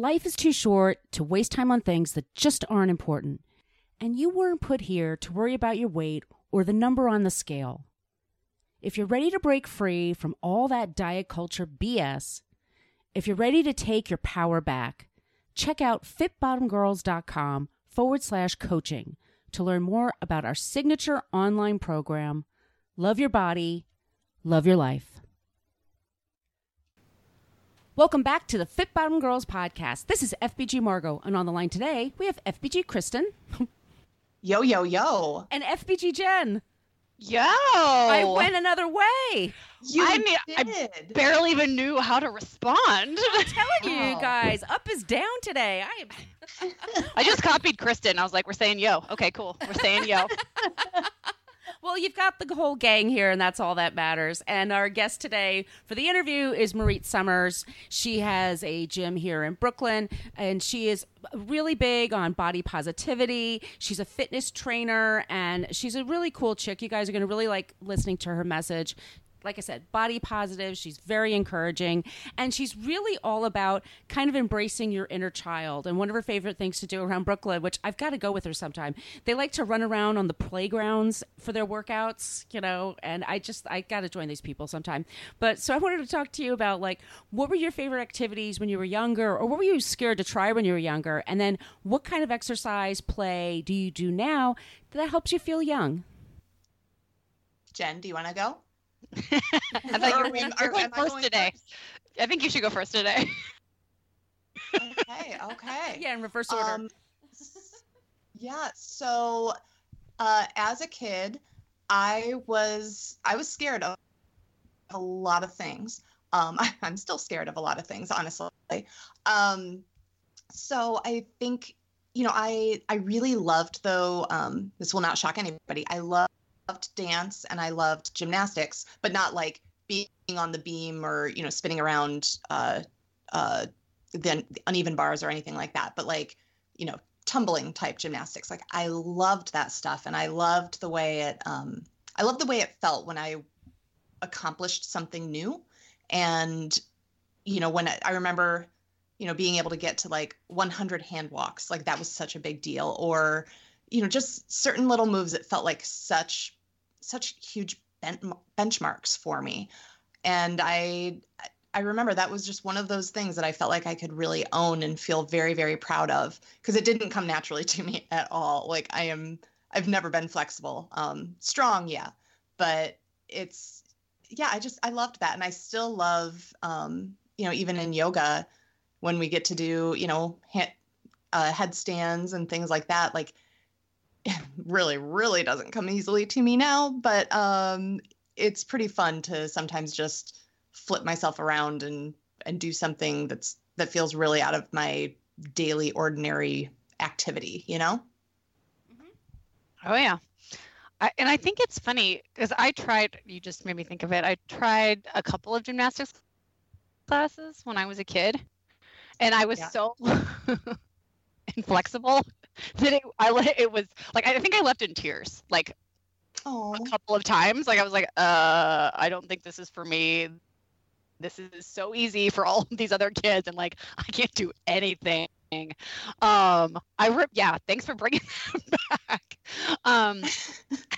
Life is too short to waste time on things that just aren't important. And you weren't put here to worry about your weight or the number on the scale. If you're ready to break free from all that diet culture BS, if you're ready to take your power back, check out fitbottomgirls.com forward slash coaching to learn more about our signature online program, Love Your Body, Love Your Life. Welcome back to the Fit Bottom Girls podcast. This is FBG Margot, and on the line today we have FBG Kristen. Yo, yo, yo. And FBG Jen. Yo! I went another way. You I mean, did. I barely even knew how to respond. I'm telling you Wow. guys, up is down today. I I just copied Kristen. I was like, we're saying yo. Okay, cool. We're saying yo. Well, you've got the whole gang here, and that's all that matters. And our guest today for the interview is Morit Summers. She has a gym here in Brooklyn, and she is really big on body positivity. She's a fitness trainer, and she's a really cool chick. You guys are going to really like listening to her message. Like I said, body positive. She's very encouraging. And she's really all about kind of embracing your inner child. And one of her favorite things to do around Brooklyn, which I've got to go with her sometime, they like to run around on the playgrounds for their workouts, you know, and I just, I got to join these people sometime. But so I wanted to talk to you about like, what were your favorite activities when you were younger, or what were you scared to try when you were younger? And then what kind of exercise, play do you do now that helps you feel young? Jen, do you want to go? I thought you were am- you're going first going today. first? I think you should go first today. Okay, okay. Yeah, in reverse order. Um, yeah, so uh, as a kid, I was I was scared of a lot of things. Um, I, I'm still scared of a lot of things, honestly. Um, so I think you know I I really loved though. Um, this will not shock anybody. I loved dance and I loved gymnastics, but not like being on the beam or you know spinning around uh, uh, the uneven bars or anything like that. But like you know tumbling type gymnastics. Like I loved that stuff, and I loved the way it. Um, I loved the way it felt when I accomplished something new, and you know when I, I remember, you know, being able to get to like 100 hand walks, like that was such a big deal, or you know, just certain little moves that felt like such such huge ben- benchmarks for me, and I I remember that was just one of those things that I felt like I could really own and feel very, very proud of because it didn't come naturally to me at all. Like I am, I've never been flexible. Um, strong, yeah, but it's, yeah, I just, I loved that. And I still love, um, you know, even in yoga, when we get to do, you know, ha- uh, headstands and things like that, like really, really doesn't come easily to me now, but um, it's pretty fun to sometimes just flip myself around and and do something that's that feels really out of my daily ordinary activity you know Oh yeah. I, and I think it's funny because I tried. You just made me think of it. I tried a couple of gymnastics classes when I was a kid, and I was Yeah. so inflexible that it. I le- it was like I think I left in tears like oh a couple of times. Like I was like, uh, I don't think this is for me. This is so easy for all of these other kids, and like I can't do anything. Um, I re- yeah. Thanks for bringing that back. Um,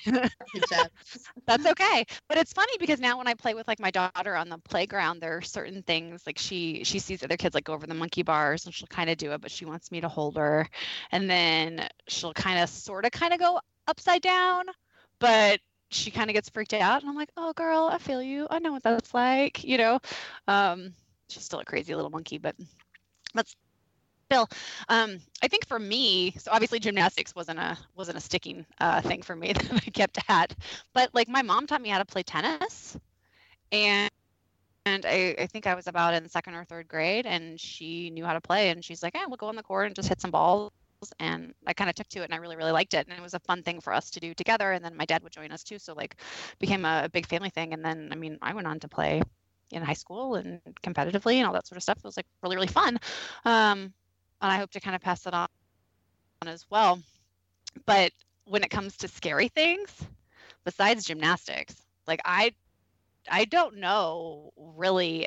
that's okay. But it's funny because now when I play with like my daughter on the playground, there are certain things like she she sees other kids like go over the monkey bars and she'll kind of do it, but she wants me to hold her, and then she'll kind of sort of kind of go upside down, but she kind of gets freaked out, and I'm like, oh girl, I feel you. I know what that's like, you know. Um, she's still a crazy little monkey, but that's still um, i think for me so obviously gymnastics wasn't a wasn't a sticking uh, thing for me that i kept at but like my mom taught me how to play tennis and and I, I think I was about in second or third grade, and she knew how to play, and she's like, "Yeah, we'll go on the court and just hit some balls." And I kind of took to it, and I really, really liked it, and it was a fun thing for us to do together. And then my dad would join us too, so like, became a big family thing. And then, I mean, I went on to play in high school and competitively and all that sort of stuff. It was like really, really fun. Um, and I hope to kind of pass that on as well. But when it comes to scary things, besides gymnastics, like I I don't know really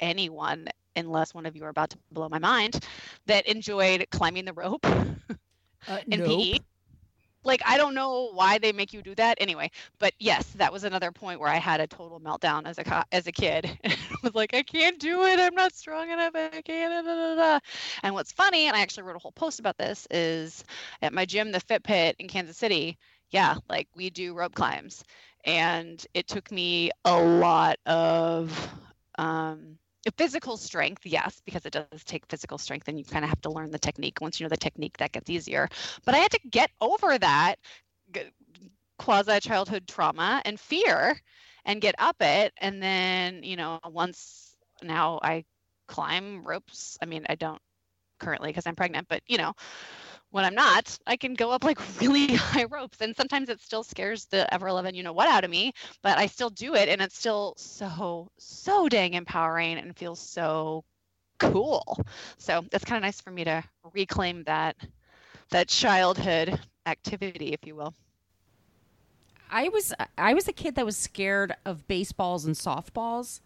anyone unless one of you are about to blow my mind that enjoyed climbing the rope Uh, in nope. PE. Like I don't know why they make you do that anyway, but yes, that was another point where I had a total meltdown as a co- as a kid. I was like, I can't do it. I'm not strong enough. I can't. Da, da, da. And what's funny, and I actually wrote a whole post about this, is at my gym, the Fit Pit in Kansas City. Yeah, like we do rope climbs, and it took me a lot of um, physical strength yes because it does take physical strength and you kind of have to learn the technique. Once you know the technique that gets easier. But i had to get over that quasi childhood trauma and fear and get up it. And then you know once now i climb ropes i mean i don't currently because i'm pregnant but you know when i'm not i can go up like really high ropes and sometimes it still scares the ever loving you know what out of me but I still do it and it's still so so dang empowering and feels so cool. So it's kind of nice for me to reclaim that that childhood activity if you will. I was I was a kid that was scared of baseballs and softballs.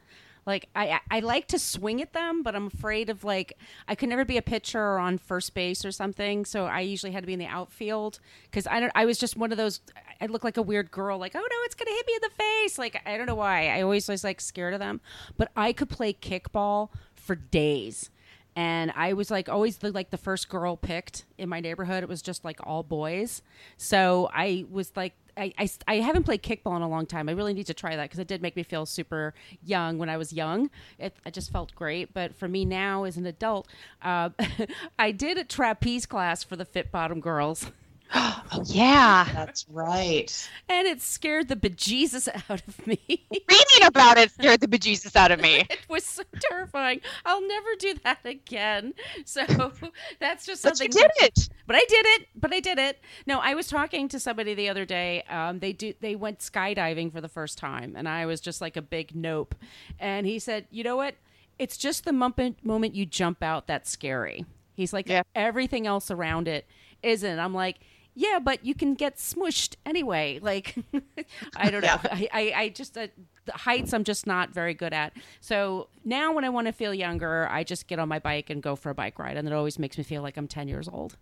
Like I I- like to swing at them, but I'm afraid of like I could never be a pitcher or on first base or something. So I usually had to be in the outfield because I don't. I was just one of those. I look like a weird girl. Like oh no, it's gonna hit me in the face. Like I don't know why. I always was like scared of them. But I could play kickball for days. And I was like always the like the first girl picked in my neighborhood. It was just like all boys. So I was like I, I, I haven't played kickball in a long time. I really need to try that because it did make me feel super young when I was young. It, I just felt great. But for me now as an adult, uh, I did a trapeze class for the Fit Bottom girls. Oh yeah. That's right. And it scared the bejesus out of me. Reading about it scared the bejesus out of me. it was so terrifying. I'll never do that again. So that's just something. But something. you did it. But I did it. But I did it. No, I was talking to somebody the other day. Um, they do. They went skydiving for the first time, and I was just like a big nope. And he said, "You know what? It's just the moment moment you jump out that's scary." He's like, Yeah. everything else around it isn't. I'm like. Yeah, but you can get smushed anyway. Like, I don't know. Yeah. I, I, I just uh, the heights I'm just not very good at. So now when I want to feel younger, I just get on my bike and go for a bike ride, and it always makes me feel like I'm 10 years old.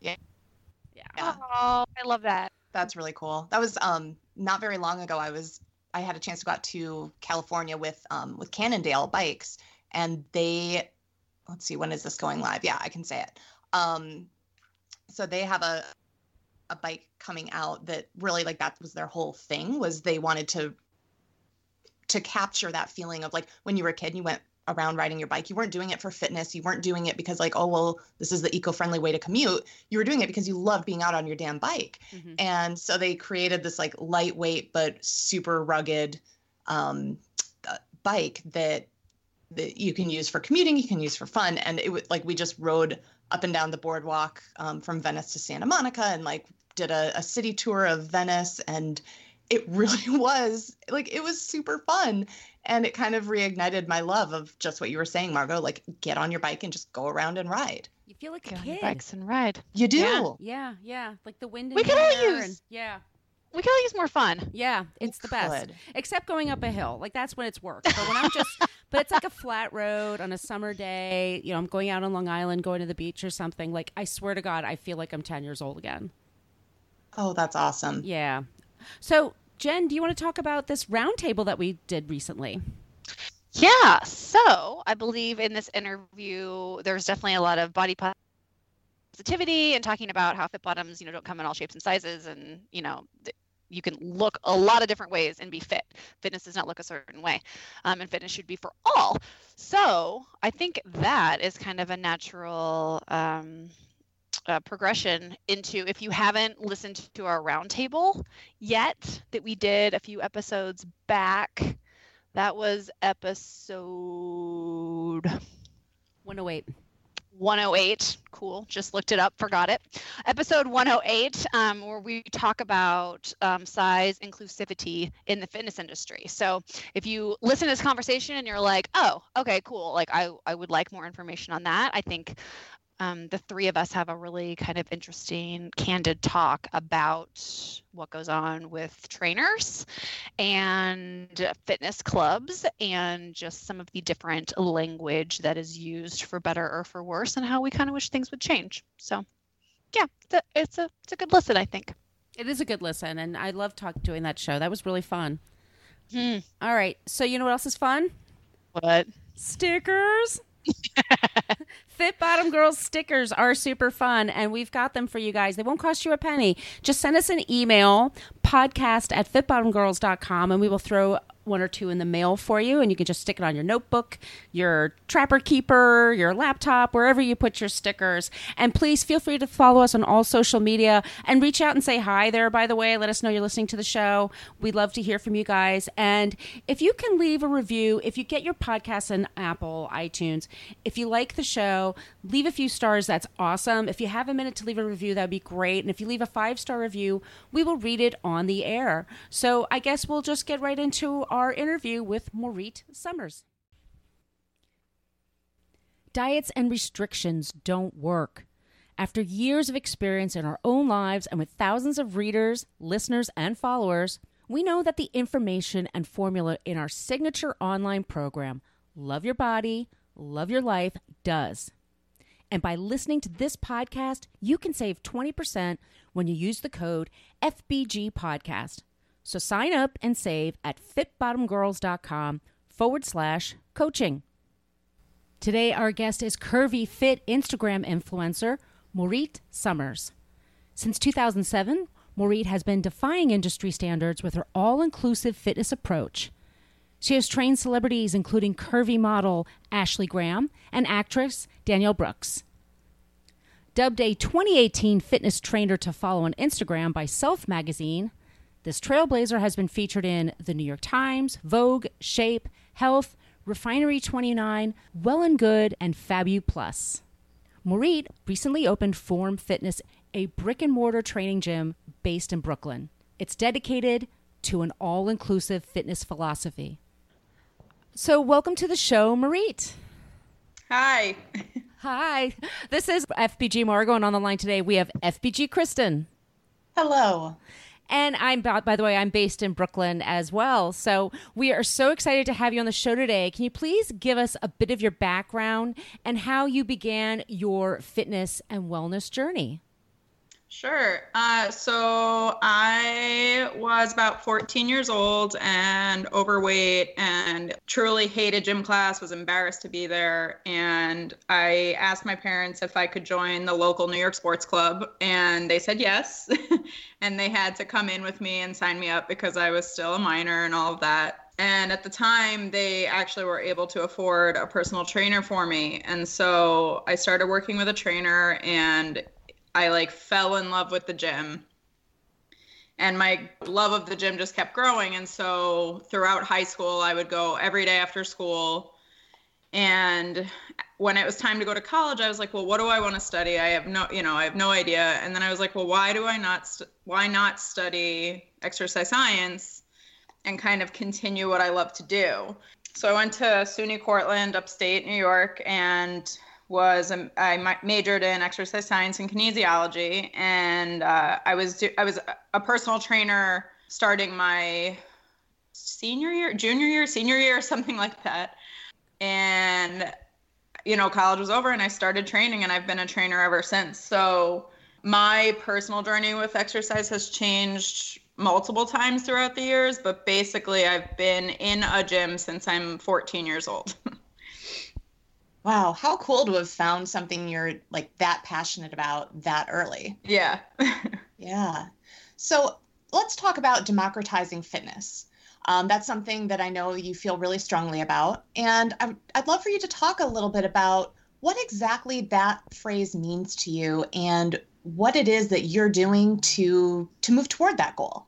Yeah. Yeah. Yeah. Oh, I love that. That's really cool. That was um not very long ago. I was I had a chance to go out to California with um with Cannondale bikes and they let's see when is this going live? Yeah, I can say it. Um so they have a a bike coming out that really like that was their whole thing was they wanted to to capture that feeling of like when you were a kid and you went around riding your bike you weren't doing it for fitness you weren't doing it because like oh well this is the eco-friendly way to commute. You were doing it because you loved being out on your damn bike. Mhm. and so they created this like lightweight but super rugged um, uh, bike that that you can use for commuting you can use for fun. And it was like we just rode up and down the boardwalk um, from venice to santa monica and like did a, a city tour of venice and it really was like it was super fun and it kind of reignited my love of just what you were saying margot like get on your bike and just go around and ride You feel like Get a on your kid. bikes and ride. you do Yeah, yeah, yeah. Like the wind in We your could all use- and- yeah, We could all use more fun. yeah. It's the best. Could. Except going up a hill. Like that's when it's work. But when I'm just, but it's like a flat road on a summer day. You know, I'm going out on Long Island, going to the beach or something. Like I swear to God, I feel like I'm 10 years old again. Oh that's awesome Yeah. So Jen, do you want to talk about this roundtable that we did recently? Yeah. So I believe in this interview, there's definitely a lot of body positivity and talking about how fit bottoms, you know, don't come in all shapes and sizes, and you know, th- you can look a lot of different ways and be fit. Fitness does not look a certain way, um, and fitness should be for all. So I think that is kind of a natural. Um, uh, progression into if you haven't listened to our roundtable yet that we did a few episodes back That was episode 108. 108. Cool. Just looked it up, forgot it. Episode 108, um, where we talk about um, size inclusivity in the fitness industry. So if you listen to this conversation and you're like, oh, okay, cool. Like I, I would like more information on that. I think um, the three of us have a really kind of interesting, candid talk about what goes on with trainers and fitness clubs and just some of the different language that is used for better or for worse and how we kind of wish things would change. So, yeah, it's a, it's a, it's a good listen, I think. It is a good listen, and I love talk, doing that show. That was really fun. Hmm. All right. So, you know what else is fun? What? Stickers. Fit Bottom Girls stickers are super fun, and we've got them for you guys. They won't cost you a penny. Just send us an email, podcast at fitbottomgirls.com, and we will throw one or two in the mail for you, and you can just stick it on your notebook, your Trapper Keeper, your laptop, wherever you put your stickers. And please feel free to follow us on all social media and reach out and say hi there, by the way. Let us know you're listening to the show. We'd love to hear from you guys. And if you can leave a review, if you get your podcast on Apple, iTunes, if you like the show, leave a few stars. That's awesome. If you have a minute to leave a review, that'd be great. And if you leave a five star review, we will read it on the air. So I guess we'll just get right into our interview with Morit Summers. Diets and restrictions don't work. After years of experience in our own lives and with thousands of readers, listeners, and followers, we know that the information and formula in our signature online program, Love Your Body, Love Your Life, does. And by listening to this podcast, you can save 20% when you use the code FBG Podcast. So sign up and save at fitbottomgirls.com forward slash coaching. Today, our guest is Curvy Fit Instagram influencer, Morit Summers. Since 2007, Morit has been defying industry standards with her all inclusive fitness approach. She has trained celebrities including curvy model Ashley Graham and actress Danielle Brooks. Dubbed a 2018 fitness trainer to follow on Instagram by Self Magazine, this trailblazer has been featured in The New York Times, Vogue, Shape, Health, Refinery 29, Well and Good, and Fabu Plus. Morit recently opened Form Fitness, a brick and mortar training gym based in Brooklyn. It's dedicated to an all inclusive fitness philosophy. So, welcome to the show, Morit. Hi. Hi. This is FBG Margot, and on the line today we have FBG Kristen. Hello. And I'm, by the way, I'm based in Brooklyn as well. So we are so excited to have you on the show today. Can you please give us a bit of your background and how you began your fitness and wellness journey? Sure. Uh, so I was about 14 years old and overweight and truly hated gym class, was embarrassed to be there. And I asked my parents if I could join the local New York Sports Club, and they said yes. and they had to come in with me and sign me up because I was still a minor and all of that. And at the time, they actually were able to afford a personal trainer for me. And so I started working with a trainer and I like fell in love with the gym. And my love of the gym just kept growing. And so throughout high school, I would go every day after school. And when it was time to go to college, I was like, well, what do I want to study? I have no, you know, I have no idea. And then I was like, well, why do I not, st- why not study exercise science and kind of continue what I love to do? So I went to SUNY Cortland, upstate New York, and was um, I majored in exercise science and kinesiology, and uh, I was I was a personal trainer starting my senior year, junior year, senior year, something like that. And you know, college was over, and I started training, and I've been a trainer ever since. So my personal journey with exercise has changed multiple times throughout the years, but basically, I've been in a gym since I'm 14 years old. Wow, how cool to have found something you're like that passionate about that early. Yeah. yeah. So let's talk about democratizing fitness. Um, that's something that I know you feel really strongly about. And i I'd love for you to talk a little bit about what exactly that phrase means to you and what it is that you're doing to to move toward that goal.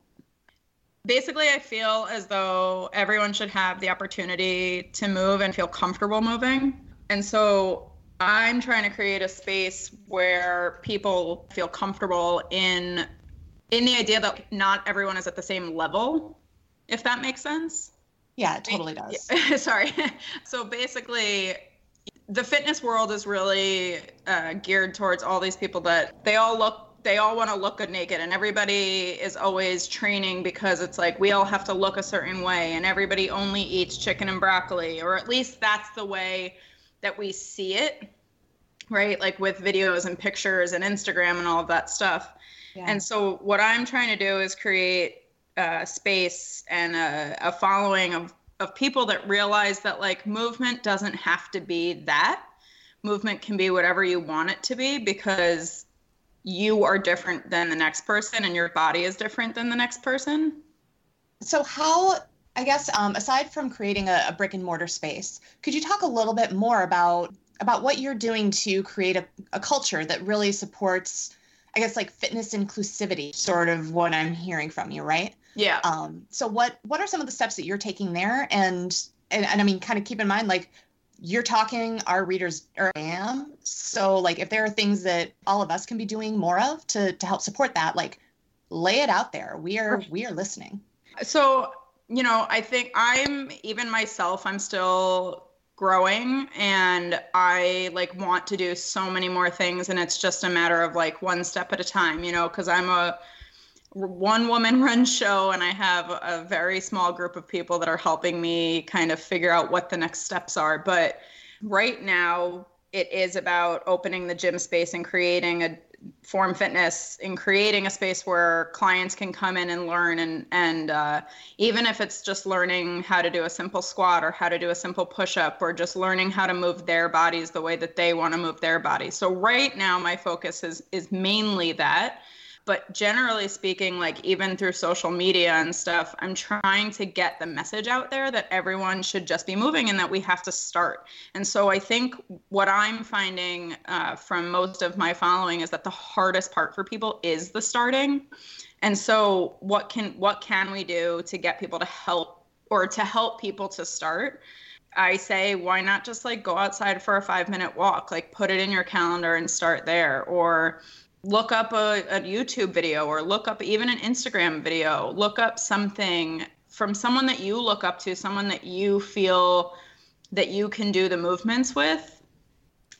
Basically, I feel as though everyone should have the opportunity to move and feel comfortable moving. And so I'm trying to create a space where people feel comfortable in in the idea that not everyone is at the same level, if that makes sense. Yeah, it totally does. Sorry. so basically, the fitness world is really uh, geared towards all these people that they all look they all want to look good naked and everybody is always training because it's like we all have to look a certain way and everybody only eats chicken and broccoli or at least that's the way that we see it right? Like with videos and pictures and instagram and all of that stuff. Yeah. and so what i'm trying to do is create a space and a, a following of of people that realize that like movement doesn't have to be that. Movement can be whatever you want it to be because you are different than the next person and your body is different than the next person. So how i guess um, aside from creating a, a brick and mortar space could you talk a little bit more about about what you're doing to create a, a culture that really supports i guess like fitness inclusivity sort of what i'm hearing from you right yeah. Um, so what what are some of the steps that you're taking there? And and, and I mean, kind of keep in mind, like you're talking our readers or am. So like if there are things that all of us can be doing more of to to help support that, like lay it out there. We are we are listening. So, you know, I think I'm even myself, I'm still growing and I like want to do so many more things and it's just a matter of like one step at a time, you know, cuz I'm a one woman run show and I have a very small group of people that are helping me kind of figure out what the next steps are. But right now, it is about opening the gym space and creating a form fitness in creating a space where clients can come in and learn and and uh, even if it's just learning how to do a simple squat or how to do a simple push-up or just learning how to move their bodies the way that they want to move their bodies. So right now my focus is is mainly that but generally speaking like even through social media and stuff i'm trying to get the message out there that everyone should just be moving and that we have to start and so i think what i'm finding uh, from most of my following is that the hardest part for people is the starting and so what can what can we do to get people to help or to help people to start I say, why not just like go outside for a five minute walk? Like put it in your calendar and start there. Or look up a, a YouTube video or look up even an Instagram video, look up something from someone that you look up to, someone that you feel that you can do the movements with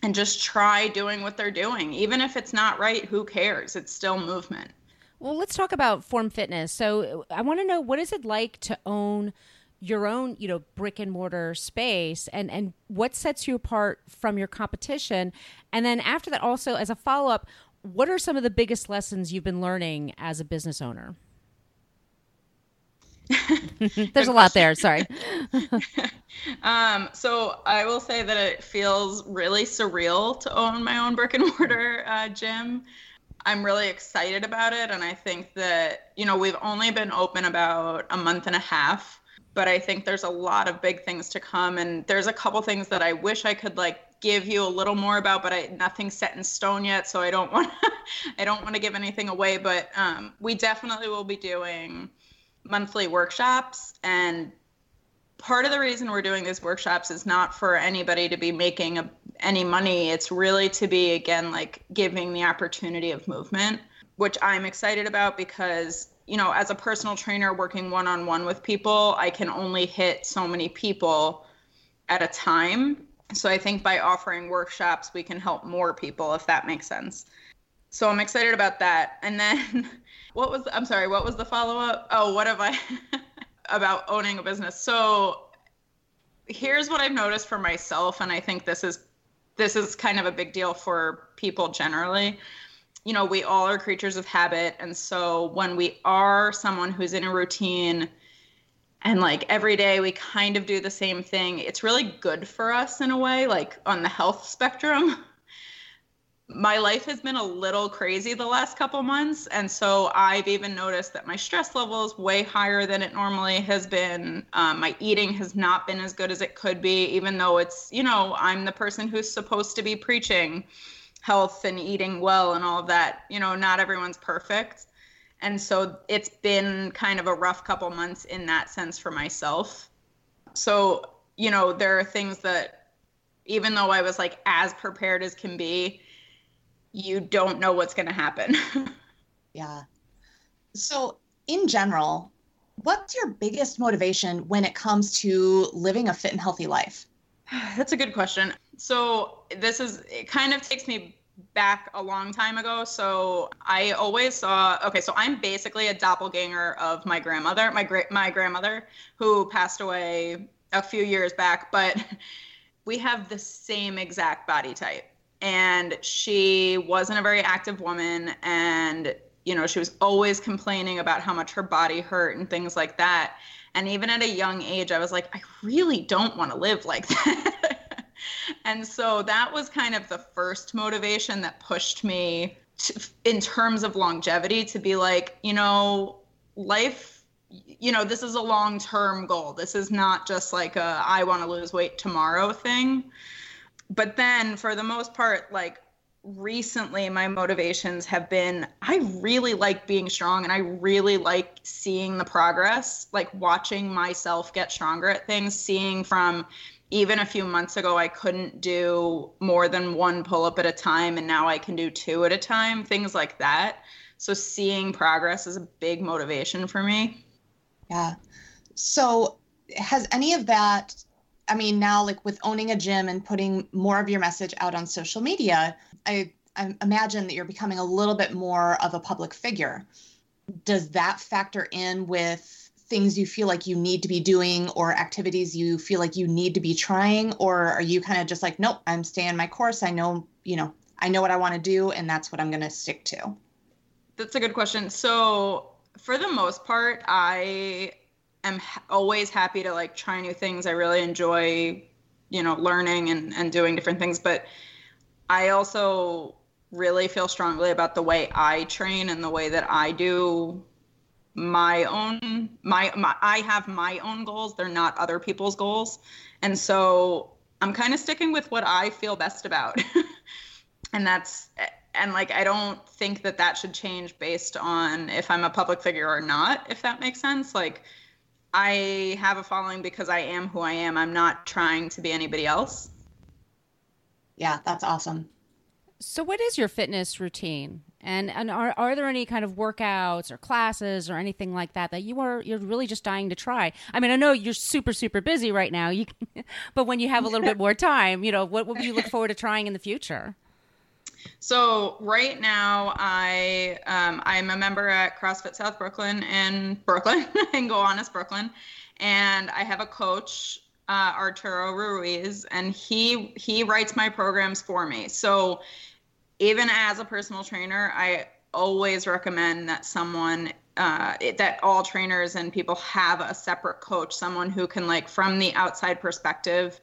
and just try doing what they're doing. Even if it's not right, who cares? It's still movement. Well, let's talk about form fitness. So, I want to know what is it like to own your own, you know, brick and mortar space and and what sets you apart from your competition? And then after that also as a follow-up, what are some of the biggest lessons you've been learning as a business owner? There's a lot there. Sorry. um, so I will say that it feels really surreal to own my own brick and mortar uh, gym. I'm really excited about it, and I think that you know we've only been open about a month and a half, but I think there's a lot of big things to come, and there's a couple things that I wish I could like give you a little more about, but I, nothing's set in stone yet, so I don't want I don't want to give anything away. But um, we definitely will be doing monthly workshops, and part of the reason we're doing these workshops is not for anybody to be making a, any money. It's really to be again like giving the opportunity of movement, which I'm excited about because you know as a personal trainer working one on one with people, I can only hit so many people at a time so I think by offering workshops, we can help more people, if that makes sense. So I'm excited about that. And then what was, I'm sorry, what was the follow up? Oh, what have I about owning a business? So here's what I've noticed for myself. And I think this is, this is kind of a big deal for people generally. You know, we all are creatures of habit. And so when we are someone who's in a routine, and like every day we kind of do the same thing. It's really good for us in a way like on the health spectrum. My life has been a little crazy the last couple months and so i've even noticed that my stress level is way higher than it normally has been. Um, my eating has not been as good as it could be even though it's you know i'm the person who's supposed to be preaching health and eating well and all of that. You know not everyone's perfect And so it's been kind of a rough couple months in that sense for myself. So, you know, there are things that even though I was like as prepared as can be, you don't know what's going to happen. yeah. So, in general, what's your biggest motivation when it comes to living a fit and healthy life? That's a good question. So, this is it kind of takes me back a long time ago. So, I always saw okay, so I'm basically a doppelganger of my grandmother, my great my grandmother who passed away a few years back, but we have the same exact body type. And she wasn't a very active woman and you know, she was always complaining about how much her body hurt and things like that. And even at a young age, I was like, I really don't want to live like that. And so that was kind of the first motivation that pushed me to, in terms of longevity to be like, you know, life, you know, this is a long term goal. This is not just like a I want to lose weight tomorrow thing. But then for the most part, like recently my motivations have been I really like being strong and I really like seeing the progress, like watching myself get stronger at things, seeing from even a few months ago I couldn't do more than one pull up at a time and now I can do two at a time, things like that. So seeing progress is a big motivation for me. Yeah. So has any of that I mean, now like with owning a gym and putting more of your message out on social media, I, I imagine that you're becoming a little bit more of a public figure. Does that factor in with things you feel like you need to be doing or activities you feel like you need to be trying? Or are you kind of just like, nope, I'm staying my course. I know, you know, I know what I want to do and that's what I'm going to stick to? That's a good question. So, for the most part, I am always happy to like try new things. I really enjoy, you know, learning and, and doing different things. But I also really feel strongly about the way I train and the way that I do my own my, my I have my own goals. They're not other people's goals. And so I'm kind of sticking with what I feel best about. and that's and like I don't think that that should change based on if I'm a public figure or not, if that makes sense. Like I have a following because I am who I am. I'm not trying to be anybody else. Yeah, that's awesome. So, what is your fitness routine? And and are, are there any kind of workouts or classes or anything like that that you are you're really just dying to try? I mean, I know you're super super busy right now. You, can, but when you have a little bit more time, you know, what would you look forward to trying in the future? So right now, I um, I'm a member at CrossFit South Brooklyn in Brooklyn in Gowanus, Brooklyn, and I have a coach, uh, Arturo Ruiz, and he he writes my programs for me. So even as a personal trainer, I always recommend that someone uh, it, that all trainers and people have a separate coach, someone who can like from the outside perspective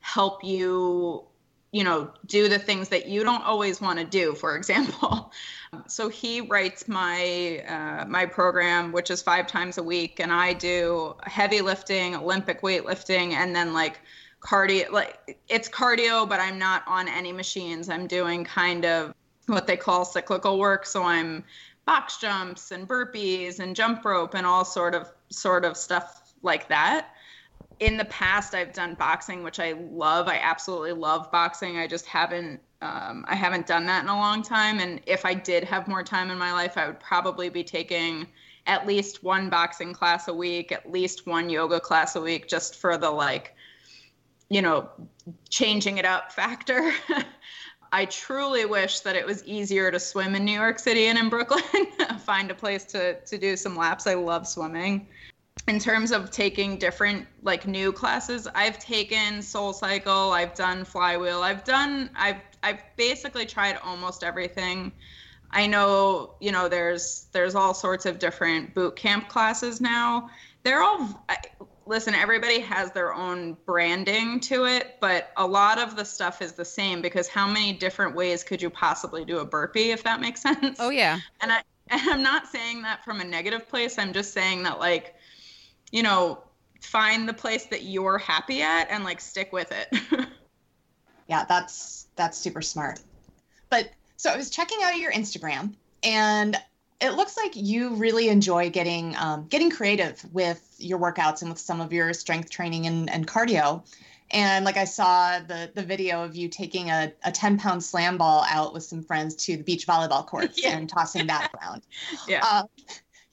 help you you know do the things that you don't always want to do for example. So he writes my uh, my program which is five times a week and i do heavy lifting olympic weightlifting and then like cardio like it's cardio but i'm not on any machines i'm doing kind of what they call cyclical work so i'm box jumps and burpees and jump rope and all sort of sort of stuff like that in the past I've done boxing, which I love. I absolutely love boxing. I just haven't um, I haven't done that in a long time. And if I did have more time in my life, I would probably be taking at least one boxing class a week, at least one yoga class a week, just for the like, you know, changing it up factor. I truly wish that it was easier to swim in New York City and in Brooklyn. Find a place to to do some laps. I love swimming in terms of taking different like new classes i've taken soul cycle i've done flywheel i've done i've i've basically tried almost everything i know you know there's there's all sorts of different boot camp classes now they're all listen everybody has their own branding to it but a lot of the stuff is the same because how many different ways could you possibly do a burpee if that makes sense oh yeah and i and i'm not saying that from a negative place i'm just saying that like you know, find the place that you're happy at and like stick with it. yeah, that's that's super smart. But so I was checking out your Instagram and it looks like you really enjoy getting um, getting creative with your workouts and with some of your strength training and, and cardio. And like I saw the the video of you taking a, a 10 pound slam ball out with some friends to the beach volleyball courts Yeah. and tossing that around. Yeah. Uh,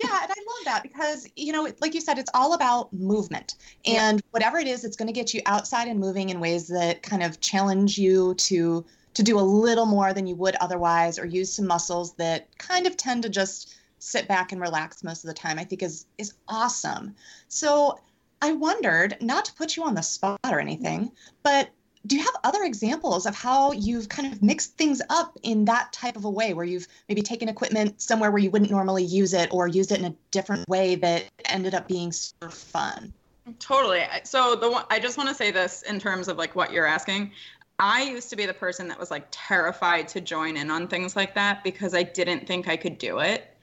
yeah, and I love that because you know, like you said, it's all about movement, and whatever it is, it's going to get you outside and moving in ways that kind of challenge you to to do a little more than you would otherwise, or use some muscles that kind of tend to just sit back and relax most of the time. I think is is awesome. So I wondered, not to put you on the spot or anything, but do you have other examples of how you've kind of mixed things up in that type of a way where you've maybe taken equipment somewhere where you wouldn't normally use it or used it in a different way that ended up being super fun? Totally. So the one I just want to say this in terms of like what you're asking. I used to be the person that was like terrified to join in on things like that because I didn't think I could do it.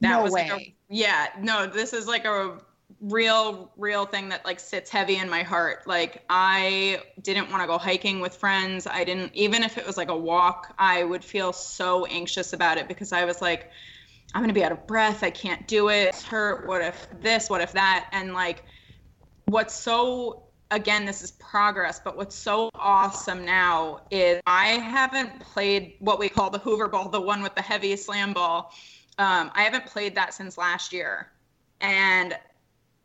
That no was way. like a yeah, no, this is like a real real thing that like sits heavy in my heart. Like I didn't want to go hiking with friends. I didn't even if it was like a walk, I would feel so anxious about it because I was like I'm going to be out of breath. I can't do it. It's hurt. What if this? What if that? And like what's so again this is progress but what's so awesome now is i haven't played what we call the hoover ball the one with the heavy slam ball. Um, i haven't played that since last year. And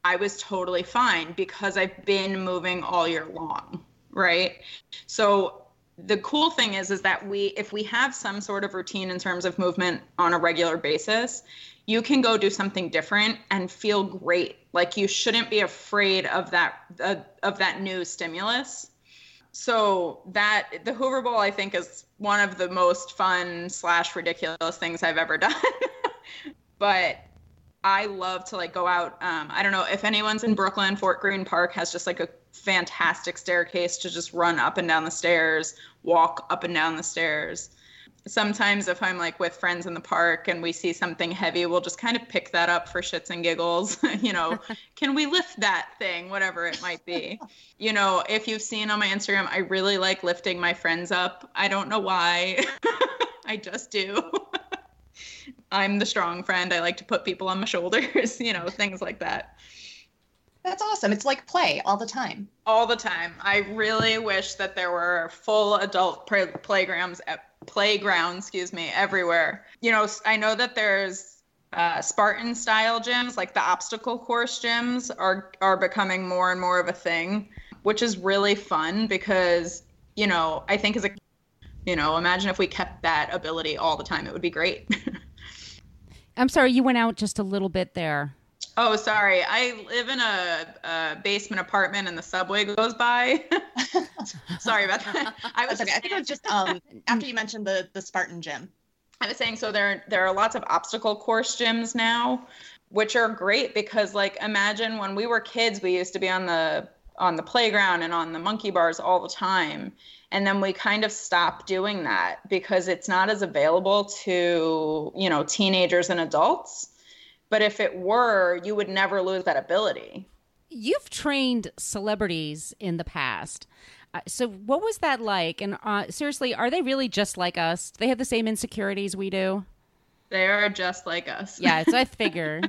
i was totally fine because i've been moving all year long right? So the cool thing is is that we if we have some sort of routine in terms of movement on a regular basis you can go do something different and feel great. Like you shouldn't be afraid of that uh, of that new stimulus. So that the hoover ball i think is one of the most fun slash ridiculous things i've ever done. But i love to like go out um, i don't know if anyone's in brooklyn fort greene park has just like a fantastic staircase to just run up and down the stairs walk up and down the stairs sometimes if I'm like with friends in the park and we see something heavy, we'll just kind of pick that up for shits and giggles. you know, can we lift that thing, whatever it might be? you know, if you've seen on my Instagram, I really like lifting my friends up. I don't know why. I just do. I'm the strong friend. I like to put people on my shoulders, you know, things like that. That's awesome. It's like play all the time. All the time. I really wish that there were full adult play- playgrounds at playgrounds, excuse me, everywhere. You know, I know that there's uh, Spartan style gyms, like the obstacle course gyms, are are becoming more and more of a thing, which is really fun because you know I think as a you know imagine if we kept that ability all the time, it would be great. I'm sorry, you went out just a little bit there. Oh, sorry. I live in a, a basement apartment and the subway goes by. sorry about that. I was okay. I think it was just um, after you mentioned the the Spartan gym. I was saying so there there are lots of obstacle course gyms now, which are great because like imagine when we were kids, we used to be on the on the playground and on the monkey bars all the time. And then we kind of stopped doing that because it's not as available to, you know, teenagers and adults. But if it were, you would never lose that ability. You've trained celebrities in the past. Uh, so what was that like? And uh, seriously, are they really just like us? Do they have the same insecurities we do? They are just like us. Yeah, so I figure.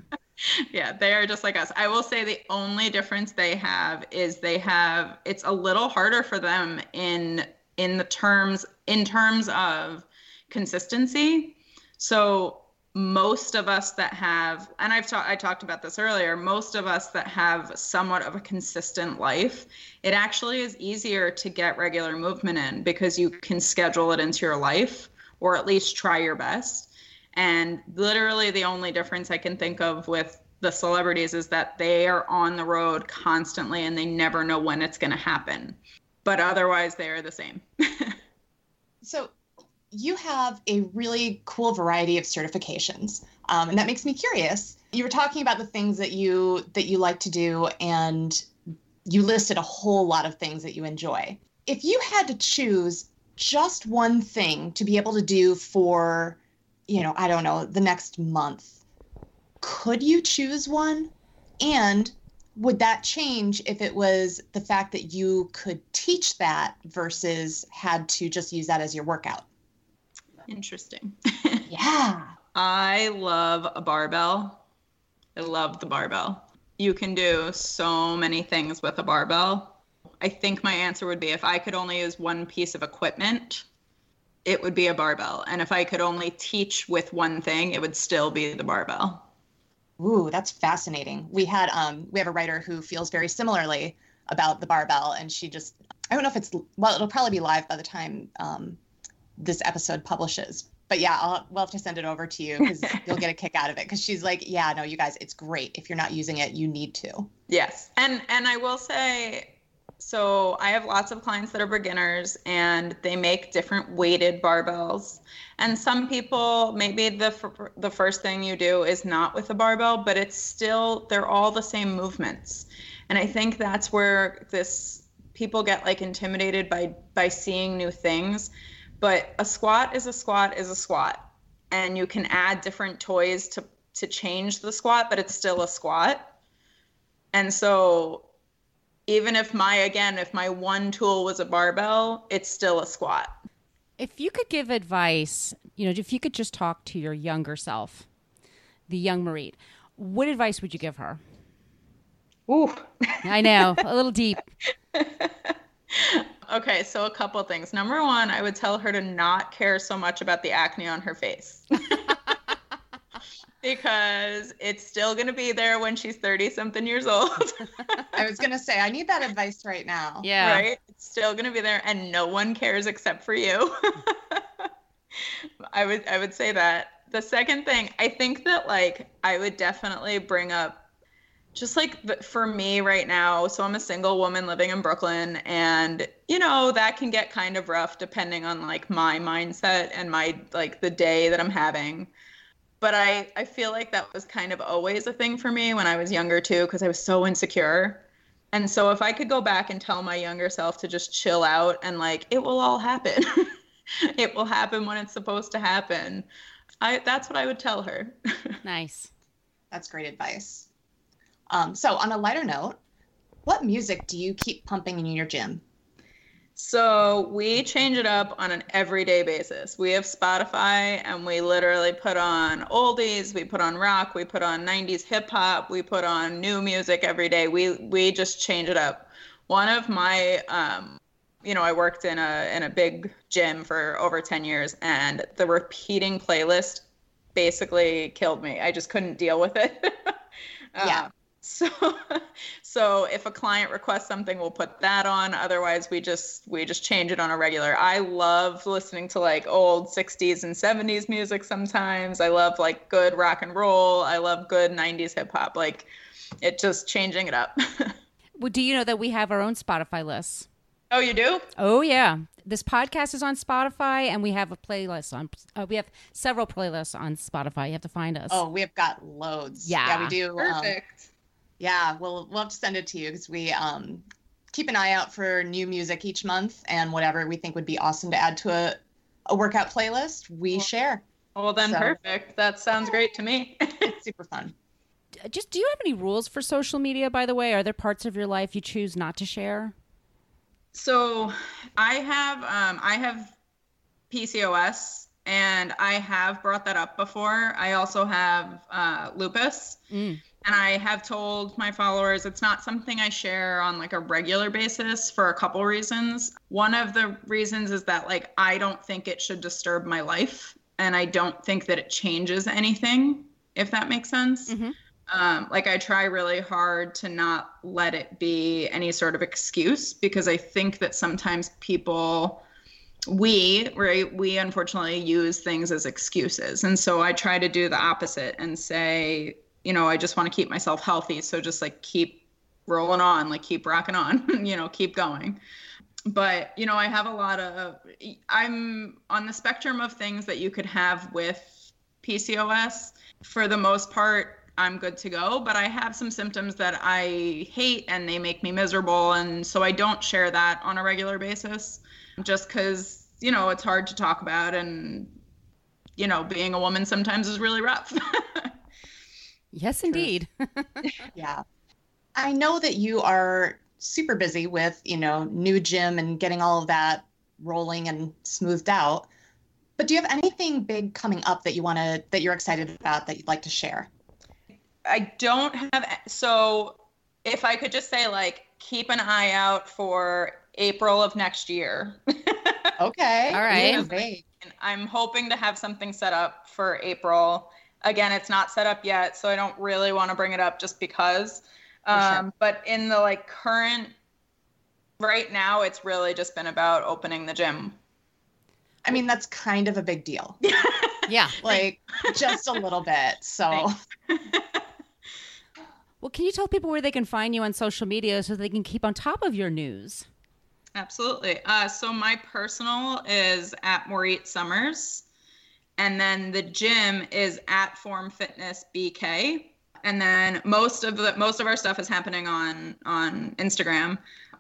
yeah, they are just like us. I will say the only difference they have is they have it's a little harder for them in in the terms in terms of consistency. So most of us that have and I've talked I talked about this earlier, most of us that have somewhat of a consistent life, it actually is easier to get regular movement in because you can schedule it into your life or at least try your best. And literally, the only difference I can think of with the celebrities is that they are on the road constantly and they never know when it's going to happen. But otherwise, they are the same. So you have a really cool variety of certifications, um, and that makes me curious. You were talking about the things that you that you like to do, and you listed a whole lot of things that you enjoy. If you had to choose just one thing to be able to do for, you know, I don't know, the next month, could you choose one? And would that change if it was the fact that you could teach that versus had to just use that as your workout? Interesting. Yeah. I love a barbell. I love the barbell. You can do so many things with a barbell. I think my answer would be if I could only use one piece of equipment, it would be a barbell. And if I could only teach with one thing, it would still be the barbell. Ooh, that's fascinating. We had um we have a writer who feels very similarly about the barbell and she just I don't know if it's well it'll probably be live by the time um this episode publishes. But yeah, I'll we'll have to send it over to you because you'll get a kick out of it. Because she's like, yeah, no, you guys, it's great. If you're not using it, you need to. Yes, and and I will say, so I have lots of clients that are beginners, and they make different weighted barbells. And some people, maybe the the first thing you do is not with a barbell, but it's still they're all the same movements. And I think that's where this people get like intimidated by by seeing new things but a squat is a squat is a squat. And you can add different toys to to change the squat, but it's still a squat. And so even if my again, if my one tool was a barbell, it's still a squat. If you could give advice, you know, if you could just talk to your younger self, the young Morit, what advice would you give her? Ooh. I know, a little deep. Okay, so a couple things. Number one, I would tell her to not care so much about the acne on her face. because it's still going to be there when she's 30 something years old. I was going to say, I need that advice right now. Yeah. Right? It's still going to be there and no one cares except for you. I would I would say that. The second thing, I think that like I would definitely bring up just like for me right now so i'm a single woman living in brooklyn and you know that can get kind of rough depending on like my mindset and my like the day that i'm having. But i i feel like that was kind of always a thing for me when i was younger too because i was so insecure. And so if i could go back and tell my younger self to just chill out and like it will all happen. It will happen when it's supposed to happen. I that's what i would tell her. Nice. That's great advice um, so, on a lighter note, what music do you keep pumping in your gym? So we change it up on an everyday basis. We have Spotify and we literally put on oldies, we put on rock, we put on 90s hip hop, we put on new music every day. We we just change it up. One of my um, you know, I worked in a in a big gym for over 10 years and the repeating playlist basically killed me. I just couldn't deal with it. yeah. So so if a client requests something we'll put that on otherwise we just we just change it on a regular i love listening to like old 60s and 70s music sometimes i love like good rock and roll i love good 90s hip hop like it just changing it up well do you know that we have our own spotify list? oh you do oh yeah this podcast is on Spotify, and we have a playlist on. Uh, we have several playlists on Spotify. You have to find us. Oh, we have got loads. Yeah, yeah we do. Um, Perfect. Um, yeah, we'll we'll have to send it to you because we um, keep an eye out for new music each month and whatever we think would be awesome to add to a, a workout playlist, we well, share. Well, then so, perfect. That sounds great to me. it's super fun. Just do you have any rules for social media, by the way? Are there parts of your life you choose not to share? So I have um, I have PCOS and I have brought that up before. I also have uh, lupus. Mm and I have told my followers it's not something I share on like a regular basis for a couple reasons. One of the reasons is that like I don't think it should disturb my life and I don't think that it changes anything if that makes sense. Mm-hmm. Um, like I try really hard to not let it be any sort of excuse because I think that sometimes people we right we unfortunately use things as excuses and so i try to do the opposite and say you know, I just want to keep myself healthy. So just like keep rolling on, like keep rocking on, you know, keep going. But, you know, I have a lot of, I'm on the spectrum of things that you could have with PCOS. For the most part, I'm good to go, but I have some symptoms that I hate and they make me miserable. And so I don't share that on a regular basis just because, you know, it's hard to talk about. And, you know, being a woman sometimes is really rough. Yes, indeed. yeah. I know that you are super busy with, you know, new gym and getting all of that rolling and smoothed out. But do you have anything big coming up that you want to that you're excited about that you'd like to share? I don't have so if I could just say like keep an eye out for April of next year. Okay. All right. Yeah. I'm hoping to have something set up for April. Again, it's not set up yet, so I don't really want to bring it up just because. For sure. Um, but in the like current, right now, it's really just been about opening the gym. I mean, that's kind of a big deal. Yeah. Like just a little bit. So Well, can you tell people where they can find you on social media so they can keep on top of your news? Absolutely. Uh, so my personal is at Morit Summers, and then the gym is at Form Fitness BK. And then most of the most of our stuff is happening on on Instagram.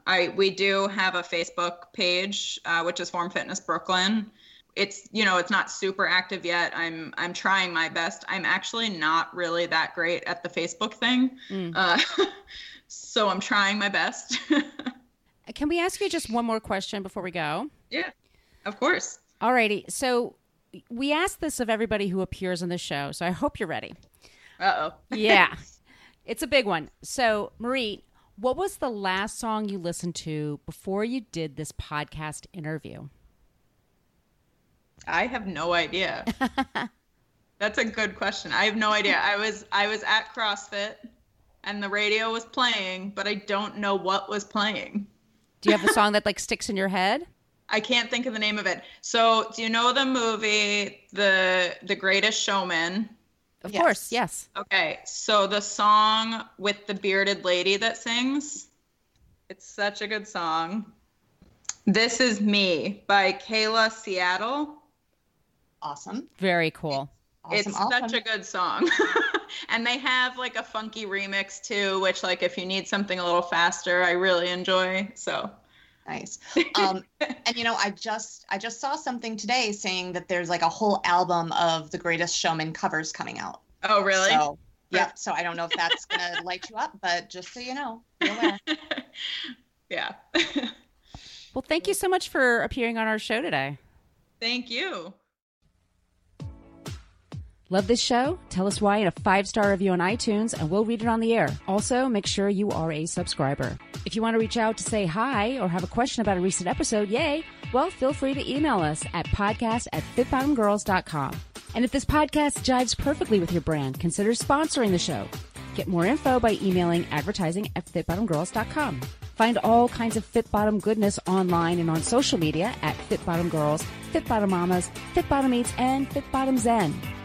I we do have a Facebook page, uh, which is Form Fitness Brooklyn. It's you know it's not super active yet. I'm I'm trying my best. I'm actually not really that great at the Facebook thing, Mm. uh, so I'm trying my best. Can we ask you just one more question before we go? yeah, of course. Alrighty. So we ask this of everybody who appears on the show, so I hope you're ready. Uh oh. Yeah. it's a big one. So, Morit, what was the last song you listened to before you did this podcast interview? I have no idea. That's a good question. I have no idea. I was I was at CrossFit and the radio was playing, but I don't know what was playing. Do you have a song that like sticks in your head? I can't think of the name of it. So, do you know the movie The The Greatest Showman? Of Yes. course, yes. Okay, so the song with the bearded lady that sings, it's such a good song. This is Me by Keala Settle. awesome. Very cool. Awesome. it's awesome. such a good song. and they have like a funky remix too, which like if you need something a little faster, I really enjoy. So nice. Um, and you know, I just I just saw something today saying that there's like a whole album of the Greatest Showman covers coming out. Oh really? So, yep. So I don't know if that's gonna light you up, but just so you know, yeah. Well, thank you so much for appearing on our show today. Thank you. Love this show? Tell us why in a five star review on iTunes and we'll read it on the air. Also, make sure you are a subscriber. If you want to reach out to say hi or have a question about a recent episode, yay, well, feel free to email us at podcast at fitbottomgirls.com. And if this podcast jives perfectly with your brand, consider sponsoring the show. Get more info by emailing advertising at fitbottomgirls.com. Find all kinds of Fit Bottom goodness online and on social media at Fit Bottom Girls, Fit Bottom Mamas, Fit Bottom Eats, and Fit Bottom Zen.